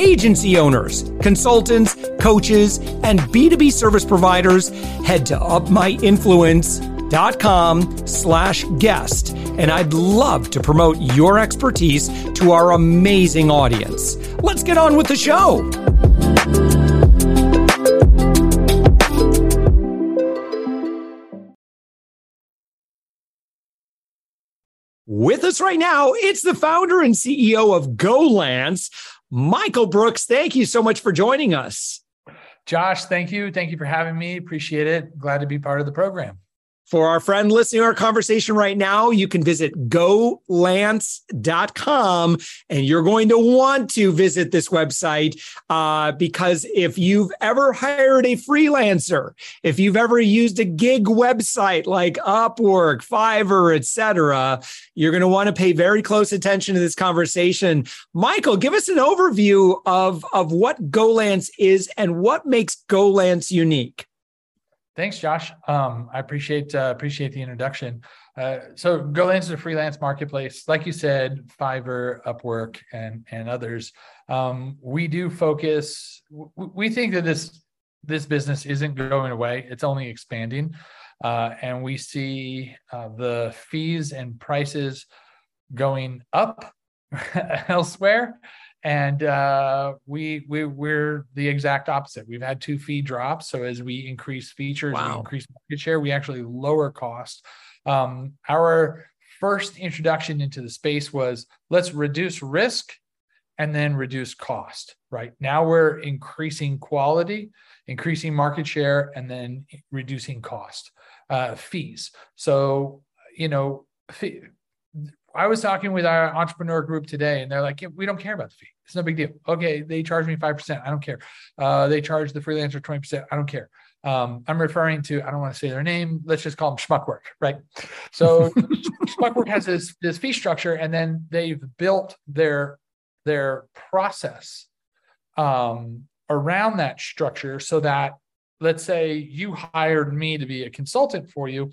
agency owners, consultants, coaches, and B2B service providers, head to upmyinfluence.com slash guest. And I'd love to promote your expertise to our amazing audience. Let's get on with the show. With us right now, it's the founder and CEO of GoLance, Michael Brooks, thank you so much for joining us. Josh, thank you. Thank you for having me. Appreciate it. Glad to be part of the program. For our friend listening to our conversation right now, you can visit golance.com and you're going to want to visit this website uh, because if you've ever hired a freelancer, if you've ever used a gig website like Upwork, Fiverr, etc., you're going to want to pay very close attention to this conversation. Michael, give us an overview of, of what GoLance is and what makes GoLance unique. Thanks, Josh. Um, I appreciate uh, appreciate the introduction. Uh, so GoLance is a freelance marketplace, like you said, Fiverr, Upwork, and and others. Um, we do focus. We think that this this business isn't going away; it's only expanding, uh, and we see uh, the fees and prices going up elsewhere and uh, we we we're the exact opposite. We've had two fee drops, so as we increase features, wow. we increase market share. We actually lower cost. Um, our first introduction into the space was let's reduce risk and then reduce cost. Right now, we're increasing quality, increasing market share, and then reducing cost uh, fees. So you know. Fee, I was talking with our entrepreneur group today, and they're like, yeah, "We don't care about the fee. It's no big deal. Okay, they charge me five percent. I don't care. Uh, they charge the freelancer twenty percent. I don't care. Um, I'm referring to. I don't want to say their name. Let's just call them Schmuckwork, right? So Schmuckwork has this this fee structure, and then they've built their their process um, around that structure so that let's say you hired me to be a consultant for you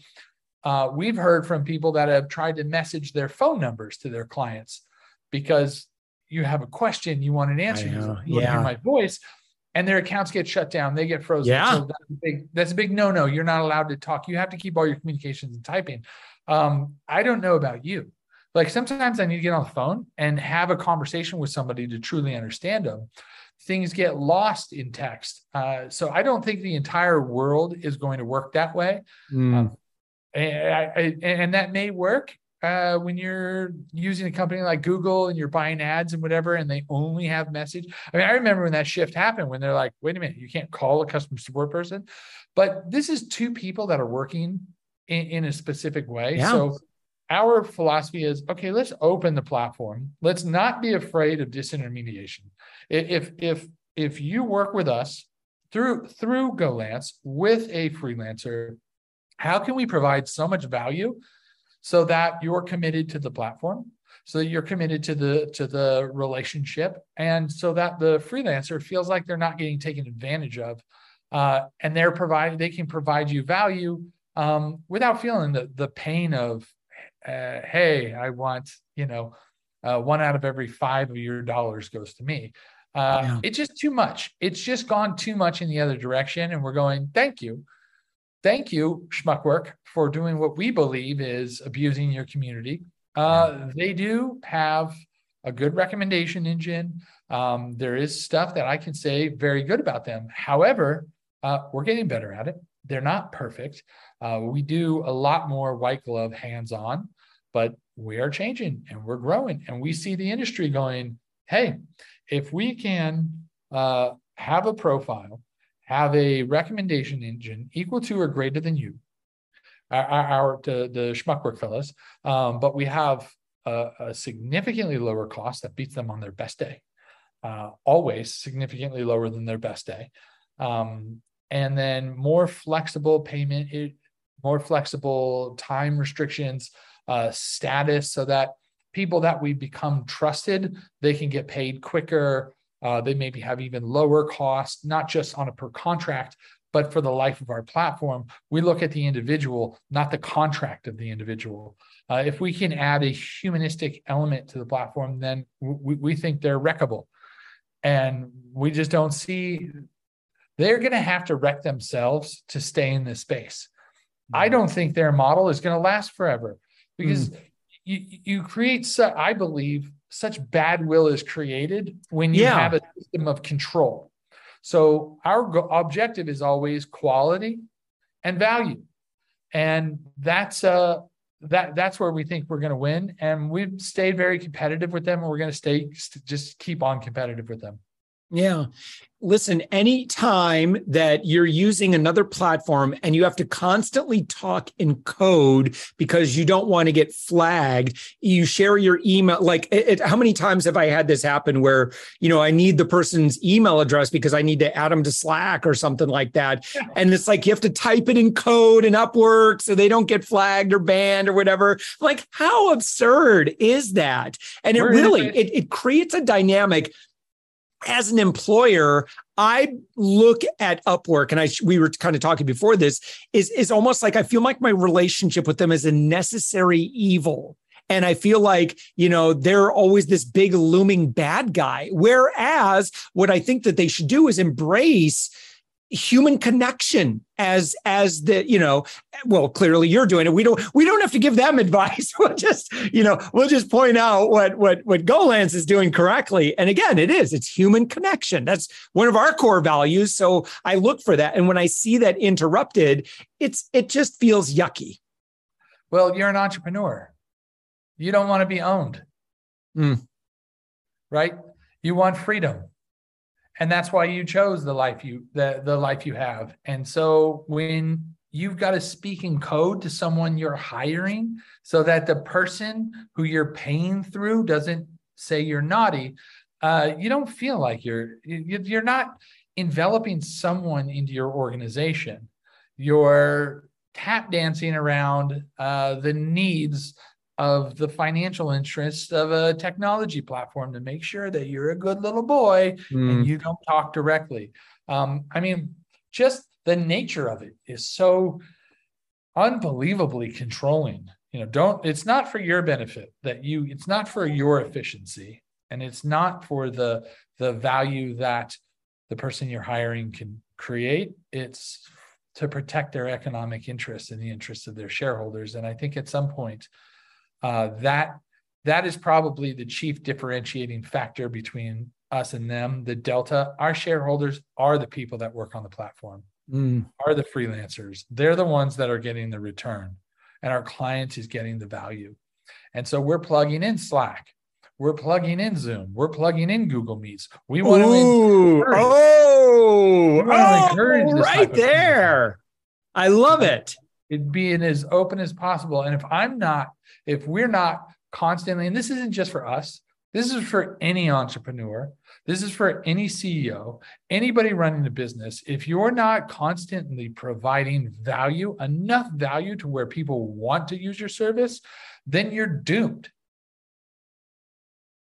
uh, we've heard from people that have tried to message their phone numbers to their clients because you have a question, you want an answer, you yeah. hear my voice, and their accounts get shut down, they get frozen. Yeah. So that's a big, that's a big no-no. You're not allowed to talk. You have to keep all your communications and typing. Um, I don't know about you. Like sometimes I need to get on the phone and have a conversation with somebody to truly understand them. Things get lost in text. Uh, so I don't think the entire world is going to work that way. Mm. Um, and, and that may work uh, when you're using a company like Google and you're buying ads and whatever, and they only have message. I mean, I remember when that shift happened when they're like, wait a minute, you can't call a customer support person. But this is two people that are working in, in a specific way. Yeah. So our philosophy is okay, let's open the platform. Let's not be afraid of disintermediation. If if if you work with us through through GoLance with a freelancer how can we provide so much value so that you're committed to the platform so that you're committed to the to the relationship and so that the freelancer feels like they're not getting taken advantage of uh, and they're providing they can provide you value um, without feeling the the pain of uh, hey i want you know uh, one out of every five of your dollars goes to me. Uh, yeah. it's just too much. It's just gone too much in the other direction and we're going thank you thank you, Schmuckwork, for doing what we believe is abusing your community. Uh, they do have a good recommendation engine. Um, there is stuff that I can say very good about them. However, uh, we're getting better at it. They're not perfect. Uh, we do a lot more white glove hands on, but we are changing and we're growing. And we see the industry going, hey, if we can uh, have a profile have a recommendation engine equal to or greater than you, our, our the, the Schmuckwork fellows, um, but we have a, a, significantly lower cost that beats them on their best day, uh, always significantly lower than their best day. Um, and then more flexible payment, it, more flexible time restrictions, uh, status, so that people that we become trusted, they can get paid quicker. Uh, they maybe have even lower cost, not just on a per contract, but for the life of our platform. We look at the individual, not the contract of the individual. Uh, if we can add a humanistic element to the platform, then we, we think they're wreckable. And we just don't see they're going to have to wreck themselves to stay in this space. I mm. don't think their model is going to last forever because mm. you, you create, I believe, such bad will is created when you yeah. have a system of control. So our go- objective is always quality and value, and that's uh that that's where we think we're going to win. And we've stayed very competitive with them, and we're going to stay just keep on competitive with them. Yeah. Listen, anytime that you're using another platform and you have to constantly talk in code because you don't want to get flagged, you share your email. Like, it, it, how many times have I had this happen where, you know, I need the person's email address because I need to add them to Slack or something like that. Yeah. And it's like you have to type it in code and Upwork so they don't get flagged or banned or whatever. Like, how absurd is that? And it really, it, it creates a dynamic as an employer, I look at Upwork, and I we were kind of talking before this is is almost like I feel like my relationship with them is a necessary evil. And I feel like, you know, they're always this big looming bad guy. Whereas what I think that they should do is embrace human connection as as the you know well clearly you're doing it. We don't we don't have to give them advice. We'll just you know we'll just point out what what what golance is doing correctly. And again it is it's human connection. That's one of our core values. So i look for that. And when i see that interrupted it's it just feels yucky. Well you're an entrepreneur. You don't want to be owned. Mm. right? You want freedom and that's why you chose the life you the, the life you have. And so when you've got to speak in code to someone you're hiring so that the person who you're paying through doesn't say you're naughty uh, you don't feel like you're you're not enveloping someone into your organization. You're tap dancing around uh, the needs of the financial interests of a technology platform to make sure that you're a good little boy mm. and you don't talk directly. Um, I mean, just the nature of it is so unbelievably controlling. You know, don't, it's not for your benefit that you, it's not for your efficiency and it's not for the, the value that the person you're hiring can create. It's to protect their economic interests and the interests of their shareholders. And I think at some point, uh, that that is probably the chief differentiating factor between us and them. The delta, our shareholders are the people that work on the platform, mm. are the freelancers. They're the ones that are getting the return, and our client is getting the value. And so we're plugging in Slack. We're plugging in Zoom. We're plugging in Google Meets. We want to encourage. Oh, oh, encourage right there. I love it it being as open as possible. And if I'm not, if we're not constantly, and this isn't just for us, this is for any entrepreneur, this is for any CEO, anybody running a business. If you're not constantly providing value, enough value to where people want to use your service, then you're doomed.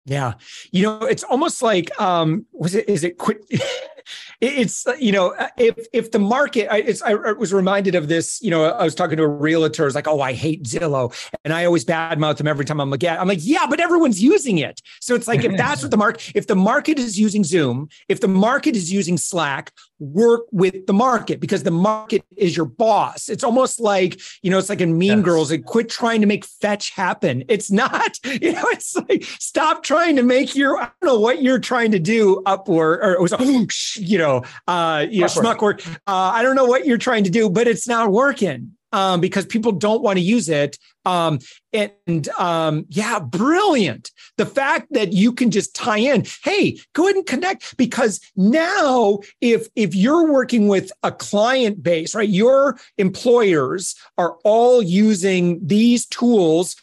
Yeah. You know, it's almost like um was it is it quit it's you know uh, if if the market it's I was reminded of this you know I was talking to a realtor it's like oh I hate Zillow. And I always badmouth them every time I'm like yeah I'm like yeah but everyone's using it. So it's like if that's what the market if the market is using Zoom if the market is using Slack work with the market because the market is your boss. It's almost like, you know, it's like in Mean yes. Girls, like quit trying to make fetch happen. It's not, you know, it's like stop trying to make your, I don't know what you're trying to do Upwork or, or was you know, uh, you know, schmuck work. Uh, I don't know what you're trying to do, but it's not working um, because people don't want to use it. Um, and um, yeah, brilliant. The fact that you can just tie in, hey, go ahead and connect because now if if you're working with a client base, right, your employers are all using these tools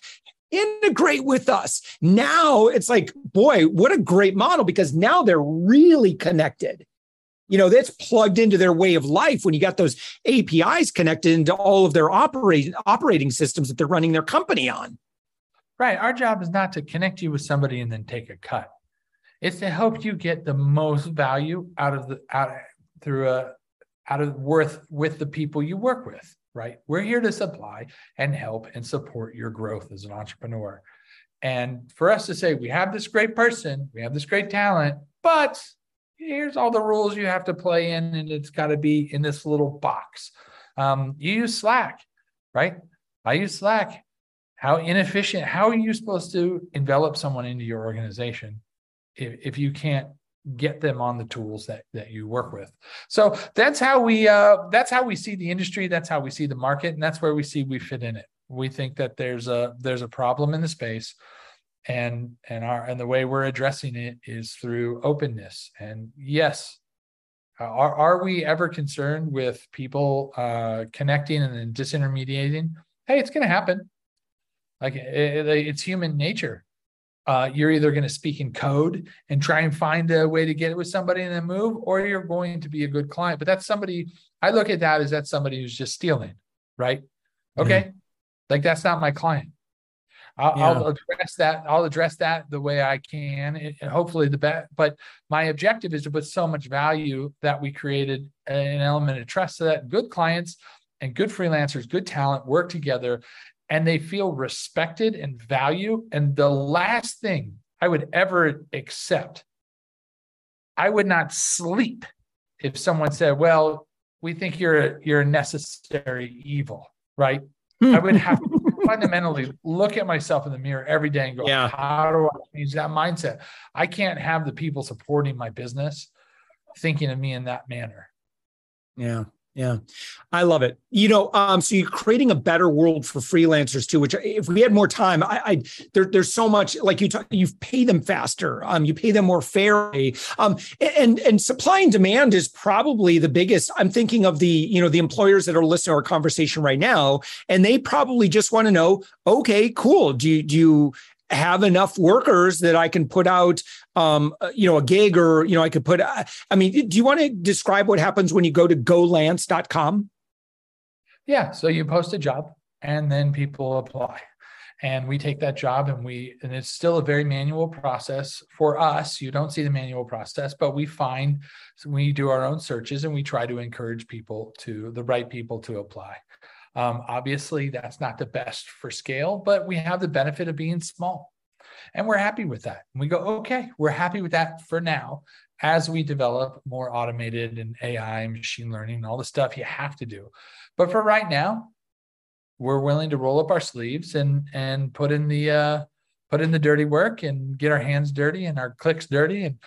integrate with us. Now it's like, boy, what a great model because now they're really connected. You know that's plugged into their way of life when you got those apis connected into all of their operating operating systems that they're running their company on. Right. Our job is not to connect you with somebody and then take a cut. It's to help you get the most value out of the out through a out of worth with the people you work with right? We're here to supply and help and support your growth as an entrepreneur. And for us to say we have this great person we have this great talent but here's all the rules you have to play in, and it's got to be in this little box. Um, you use Slack, right? I use Slack. How inefficient, how are you supposed to envelop someone into your organization if, if you can't get them on the tools that that you work with so that's how we uh that's how we see the industry that's how we see the market and that's where we see we fit in it we think that there's a there's a problem in the space and and our and the way we're addressing it is through openness. And yes are, are we ever concerned with people uh, connecting and then disintermediating? Hey it's going to happen. Like it, it, it's human nature. Uh, you're either going to speak in code and try and find a way to get it with somebody and then move or you're going to be a good client. But that's somebody i look at that as that's somebody who's just stealing right? Okay? Mm-hmm. like that's not my client I'll, yeah. I'll, address that. I'll address that the way I can, and hopefully the best. But my objective is to put so much value that we created an element of trust, so that good clients and good freelancers, good talent work together, and they feel respected and value. And the last thing I would ever accept, I would not sleep if someone said, "Well, we think you're a, you're a necessary evil," right? I would have fundamentally look at myself in the mirror every day and go, yeah. how do I change that mindset? I can't have the people supporting my business thinking of me in that manner. Yeah. Yeah, I love it. You know, um, so you're creating a better world for freelancers too. Which, if we had more time, I, I there, there's so much like you talk, you pay them faster, um, you pay them more fairly, um, and and supply and demand is probably the biggest. I'm thinking of the you know the employers that are listening to our conversation right now, and they probably just want to know, okay, cool. Do you do you have enough workers that I can put out, um, uh, you know, a gig or, you know, I could put, uh, I mean, do you want to describe what happens when you go to golance.com? Yeah. So you post a job and then people apply and we take that job and we and it's still a very manual process for us you don't see the manual process but we find we do our own searches and we try to encourage people to the right people to apply um, obviously, that's not the best for scale, but we have the benefit of being small. And we're happy with that. And we go, okay, we're happy with that for now as we develop more automated and AI, machine learning, and all the stuff you have to do. But for right now, we're willing to roll up our sleeves and and put in the uh, put in the dirty work and get our hands dirty and our clicks dirty and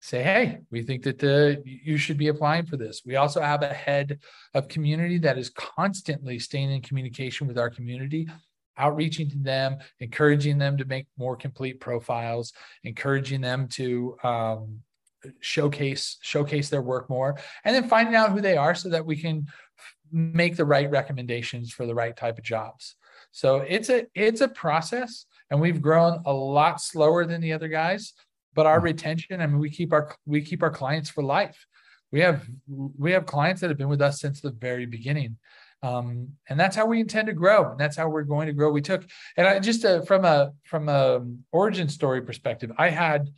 say, hey, we think that the, you should be applying for this. We also have a head of community that is constantly staying in communication with our community, outreaching to them, encouraging them to make more complete profiles, encouraging them to um, showcase showcase their work more, and then finding out who they are so that we can make the right recommendations for the right type of jobs. So it's a it's a process, and we've grown a lot slower than the other guys but our retention i mean we keep our we keep our clients for life. We have we have clients that have been with us since the very beginning. Um, and that's how we intend to grow. And that's how we're going to grow. We took and i just uh, from a from a origin story perspective i had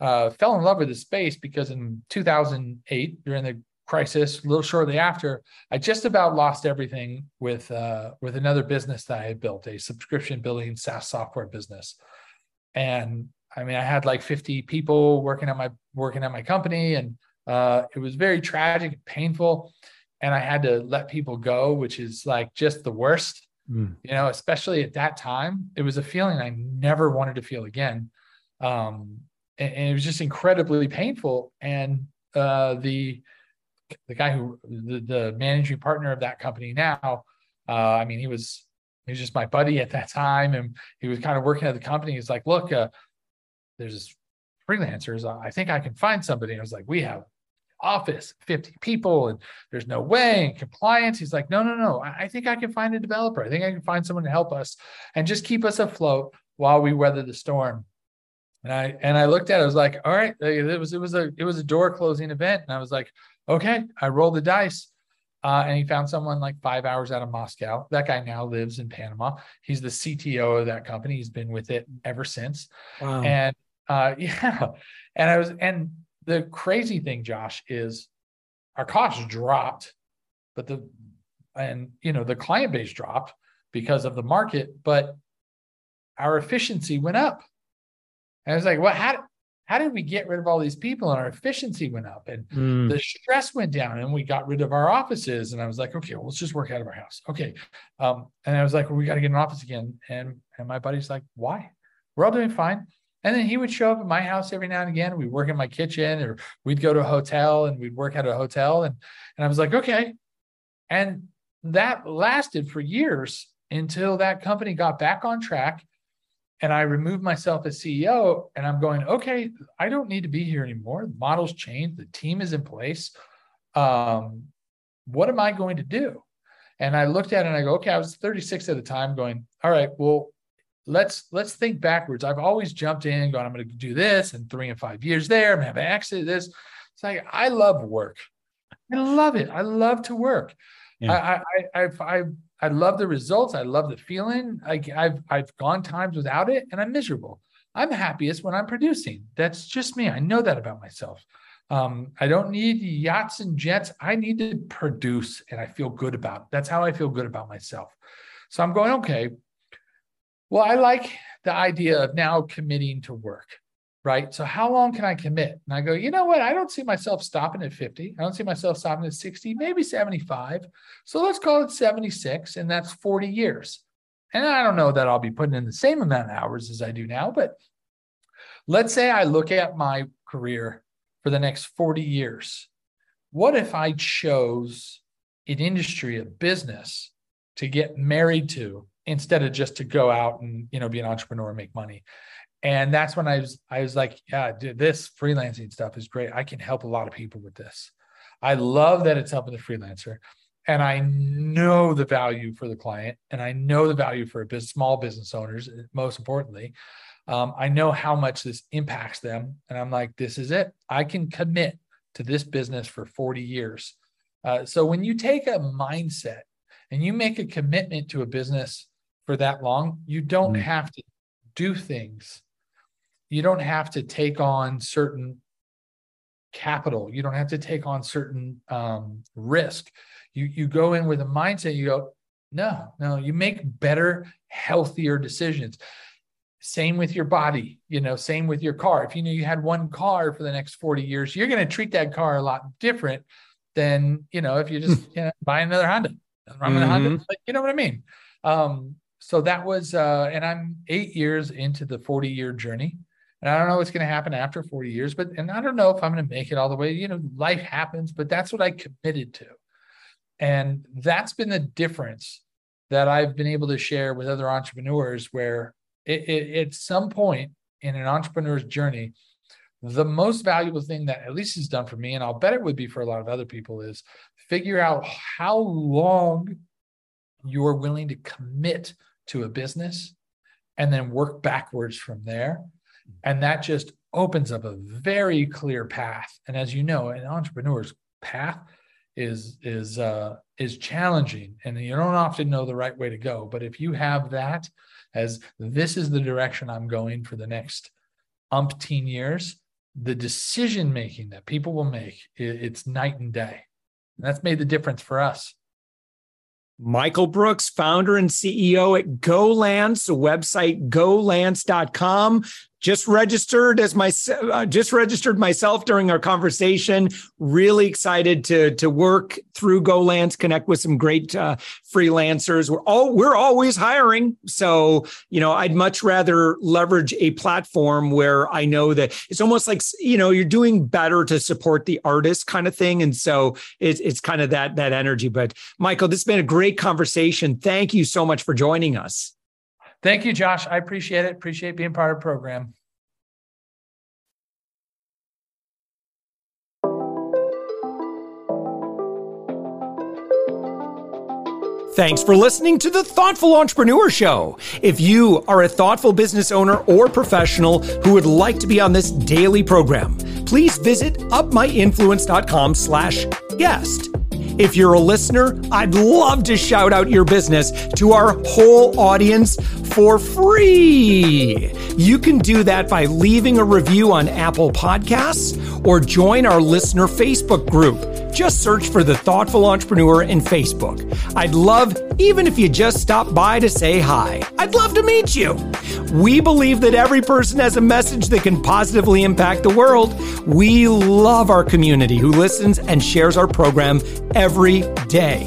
uh, fell in love with the space because in 2008 during the crisis a little shortly after i just about lost everything with uh, with another business that i had built a subscription billing saas software business. And I mean, I had like 50 people working at my working at my company, and uh, it was very tragic, and painful, and I had to let people go, which is like just the worst. Mm. You know, especially at that time, it was a feeling I never wanted to feel again, um, and, and, it was just incredibly painful. And uh, the the guy who the, the managing partner of that company now, uh, I mean, he was he was just my buddy at that time, and he was kind of working at the company. He's like, look. There's freelancers. I think I can find somebody. And I was like, we have office 50 people and there's no way and compliance he's like no no no i think i can find a developer i think i can find someone to help us and just keep us afloat while we weather the storm And I and I looked at it, I was like, all right, it was it was a it was a door closing event. And I was like, okay, I rolled the dice. Uh, and he found someone like five hours out of Moscow. That guy now lives in Panama. He's the CTO of that company. He's been with it ever since. Wow. And uh, yeah, and I was, and the crazy thing, Josh, is our costs dropped, but the, and you know, the client base dropped because of the market, but our efficiency went up. And I was like, what? How, how did we get rid of all these people and our efficiency went up and mm. the stress went down and we got rid of our offices? And i was like okay well let's just work out of our house. Okay. Um, and i was like well, we got to get an office again. And and my buddy's like why? We're all doing fine. And then he would show up at my house every now and again. We'd work in my kitchen or we'd go to a hotel and we'd work at a hotel. And and i was like okay. And that lasted for years until that company got back on track and I removed myself as CEO and I'm going, okay, I don't need to be here anymore. The model's changed, the team is in place. Um, what am I going to do? And I looked at it and I go, okay, I was 36 at the time going, all right, well, let's let's think backwards. I've always jumped in, going, I'm going to do this in three and five years there. I'm to have an exit this. It's like I love work. I love it. I love to work. Yeah. I, I, I've, I've I love the results. I love the feeling. I, I've I've gone times without it, and I'm miserable. I'm happiest when I'm producing. That's just me. I know that about myself. Um, I don't need yachts and jets. I need to produce, and I feel good about it. That's how I feel good about myself. So I'm going okay. Well, I like the idea of now committing to work right? So how long can I commit? And I go, you know what? I don't see myself stopping at 50. I don't see myself stopping at 60, maybe 75. So let's call it 76, and that's 40 years. And I don't know that I'll be putting in the same amount of hours as I do now, but let's say I look at my career for the next 40 years. What if I chose an industry, a business to get married to instead of just to go out and you know be an entrepreneur and make money? And that's when I was I was like, yeah, dude, this freelancing stuff is great. I can help a lot of people with this. I love that it's helping the freelancer, and I know the value for the client, and I know the value for a business, small business owners. Most importantly, um, I know how much this impacts them, and I'm like, this is it. I can commit to this business for 40 years. Uh, so when you take a mindset and you make a commitment to a business for that long, you don't mm. have to do things you don't have to take on certain capital. You don't have to take on certain um, risk. You you go in with a mindset you go no no you make better healthier decisions. Same with your body you know same with your car. If you knew you had one car for the next 40 years you're going to treat that car a lot different than you know if you just you know, buy another honda mm-hmm. honda you know what i mean? Um, so that was uh, and i'm eight years into the 40 year journey and I don't know what's going to happen after 40 years, but and I don't know if I'm going to make it all the way. You know, life happens, but that's what I committed to. And that's been the difference that I've been able to share with other entrepreneurs where it, it, at some point in an entrepreneur's journey, the most valuable thing that at least is done for me, and I'll bet it would be for a lot of other people, is figure out how long you're willing to commit to a business and then work backwards from there and that just opens up a very clear path. And as you know, an entrepreneur's path is is uh, is challenging, and you don't often know the right way to go. But if you have that as this is the direction I'm going for the next umpteen years, the decision making that people will make it's night and day. And that's made the difference for us. Michael Brooks, founder and CEO at GoLance, the website golance.com just registered as my uh, just registered myself during our conversation. Really excited to to work through golance connect with some great uh, freelancers. We're all we're always hiring. So you know i'd much rather leverage a platform where i know that it's almost like you know you're doing better to support the artist kind of thing. And so it's it's kind of that that energy. But michael this has been a great conversation. Thank you so much for joining us Thank you, Josh. I appreciate it. Appreciate being part of the program. Thanks for listening to the Thoughtful Entrepreneur Show. If you are a thoughtful business owner or professional who would like to be on this daily program, please visit upmyinfluence.com slash guest. If you're a listener, I'd love to shout out your business to our whole audience for free. You can do that by leaving a review on Apple Podcasts or join our listener Facebook group. Just search for the Thoughtful Entrepreneur in Facebook. I'd love even if you just stop by to say hi. I'd love to meet you. We believe that every person has a message that can positively impact the world. We love our community who listens and shares our program every day.